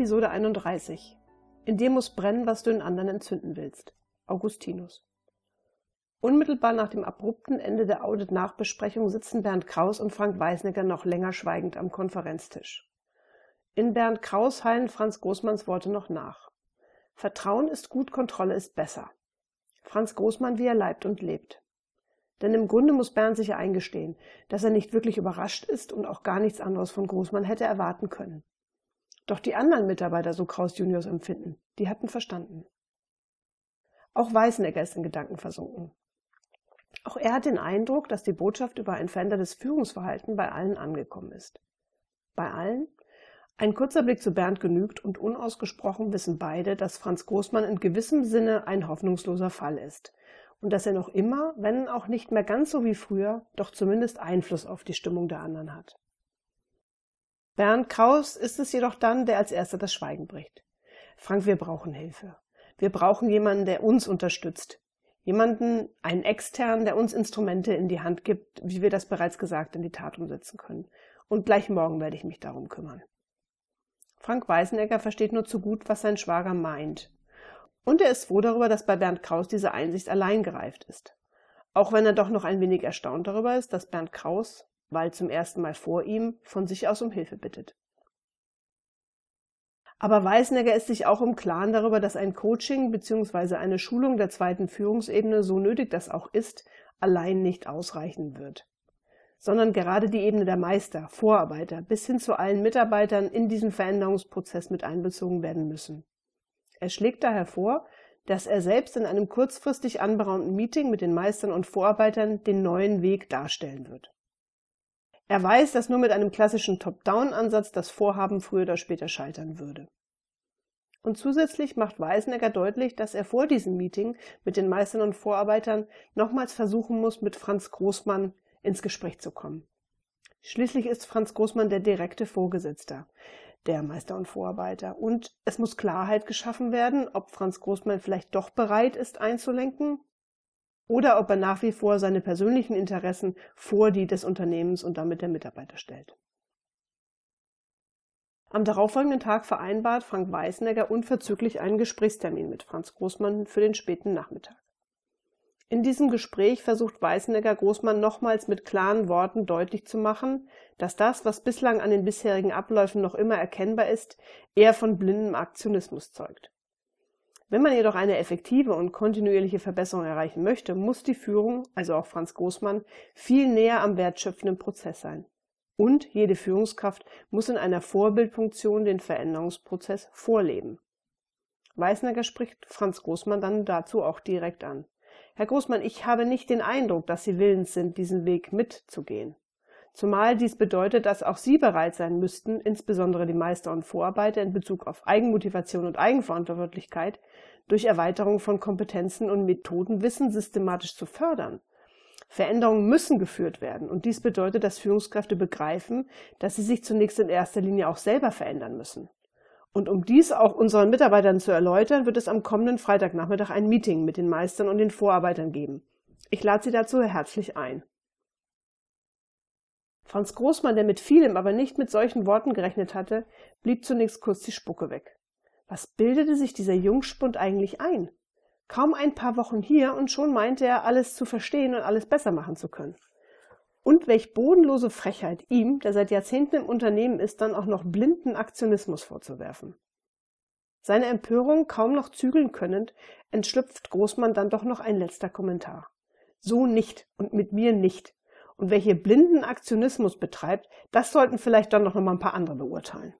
Episode 31. In dir muss brennen, was du in anderen entzünden willst. Augustinus. Unmittelbar nach dem abrupten Ende der Audit-Nachbesprechung sitzen Bernd Kraus und Frank Weisnecker noch länger schweigend am Konferenztisch. In Bernd Kraus hallen Franz Großmanns Worte noch nach. Vertrauen ist gut, Kontrolle ist besser. Franz Großmann, wie er leibt und lebt. Denn im Grunde muss Bernd sich eingestehen, dass er nicht wirklich überrascht ist und auch gar nichts anderes von Großmann hätte erwarten können. Doch die anderen Mitarbeiter, so Kraus Juniors empfinden, die hatten verstanden. Auch Weißenegger ist in Gedanken versunken. Auch er hat den Eindruck, dass die Botschaft über ein verändertes Führungsverhalten bei allen angekommen ist. Bei allen? Ein kurzer Blick zu Bernd genügt und unausgesprochen wissen beide, dass Franz Großmann in gewissem Sinne ein hoffnungsloser Fall ist und dass er noch immer, wenn auch nicht mehr ganz so wie früher, doch zumindest Einfluss auf die Stimmung der anderen hat. Bernd Kraus ist es jedoch dann, der als erster das Schweigen bricht. Frank, wir brauchen Hilfe. Wir brauchen jemanden, der uns unterstützt. Jemanden, einen externen, der uns Instrumente in die Hand gibt, wie wir das bereits gesagt in die Tat umsetzen können. Und gleich morgen werde ich mich darum kümmern. Frank Weißenegger versteht nur zu gut, was sein Schwager meint. Und er ist froh darüber, dass bei Bernd Kraus diese Einsicht allein gereift ist. Auch wenn er doch noch ein wenig erstaunt darüber ist, dass Bernd Kraus, weil zum ersten Mal vor ihm von sich aus um Hilfe bittet. Aber Weißnegger ist sich auch im Klaren darüber, dass ein Coaching bzw. eine Schulung der zweiten Führungsebene, so nötig das auch ist, allein nicht ausreichen wird. Sondern gerade die Ebene der Meister, Vorarbeiter bis hin zu allen Mitarbeitern in diesen Veränderungsprozess mit einbezogen werden müssen. Er schlägt daher vor, dass er selbst in einem kurzfristig anberaumten Meeting mit den Meistern und Vorarbeitern den neuen Weg darstellen wird. Er weiß, dass nur mit einem klassischen Top-Down-Ansatz das Vorhaben früher oder später scheitern würde. Und zusätzlich macht Weisenegger deutlich, dass er vor diesem Meeting mit den Meistern und Vorarbeitern nochmals versuchen muss, mit Franz Großmann ins Gespräch zu kommen. Schließlich ist Franz Großmann der direkte Vorgesetzter der Meister und Vorarbeiter. Und es muss Klarheit geschaffen werden, ob Franz Großmann vielleicht doch bereit ist einzulenken oder ob er nach wie vor seine persönlichen Interessen vor die des Unternehmens und damit der Mitarbeiter stellt. Am darauffolgenden Tag vereinbart Frank Weißenegger unverzüglich einen Gesprächstermin mit Franz Großmann für den späten Nachmittag. In diesem Gespräch versucht Weißenegger Großmann nochmals mit klaren Worten deutlich zu machen, dass das, was bislang an den bisherigen Abläufen noch immer erkennbar ist, eher von blindem Aktionismus zeugt. Wenn man jedoch eine effektive und kontinuierliche Verbesserung erreichen möchte, muss die Führung, also auch Franz Großmann, viel näher am wertschöpfenden Prozess sein. Und jede Führungskraft muss in einer Vorbildfunktion den Veränderungsprozess vorleben. Weißnegger spricht Franz Großmann dann dazu auch direkt an. Herr Großmann, ich habe nicht den Eindruck, dass Sie willens sind, diesen Weg mitzugehen. Zumal dies bedeutet, dass auch Sie bereit sein müssten, insbesondere die Meister und Vorarbeiter in Bezug auf Eigenmotivation und Eigenverantwortlichkeit, durch Erweiterung von Kompetenzen und Methoden Wissen systematisch zu fördern. Veränderungen müssen geführt werden und dies bedeutet, dass Führungskräfte begreifen, dass sie sich zunächst in erster Linie auch selber verändern müssen. Und um dies auch unseren Mitarbeitern zu erläutern, wird es am kommenden Freitagnachmittag ein Meeting mit den Meistern und den Vorarbeitern geben. Ich lade Sie dazu herzlich ein. Franz Großmann, der mit vielem, aber nicht mit solchen Worten gerechnet hatte, blieb zunächst kurz die Spucke weg. Was bildete sich dieser Jungspund eigentlich ein? Kaum ein paar Wochen hier und schon meinte er, alles zu verstehen und alles besser machen zu können. Und welch bodenlose Frechheit ihm, der seit Jahrzehnten im Unternehmen ist, dann auch noch blinden Aktionismus vorzuwerfen. Seine Empörung kaum noch zügeln könnend, entschlüpft Großmann dann doch noch ein letzter Kommentar. So nicht und mit mir nicht. Und hier blinden Aktionismus betreibt, das sollten vielleicht dann noch mal ein paar andere beurteilen.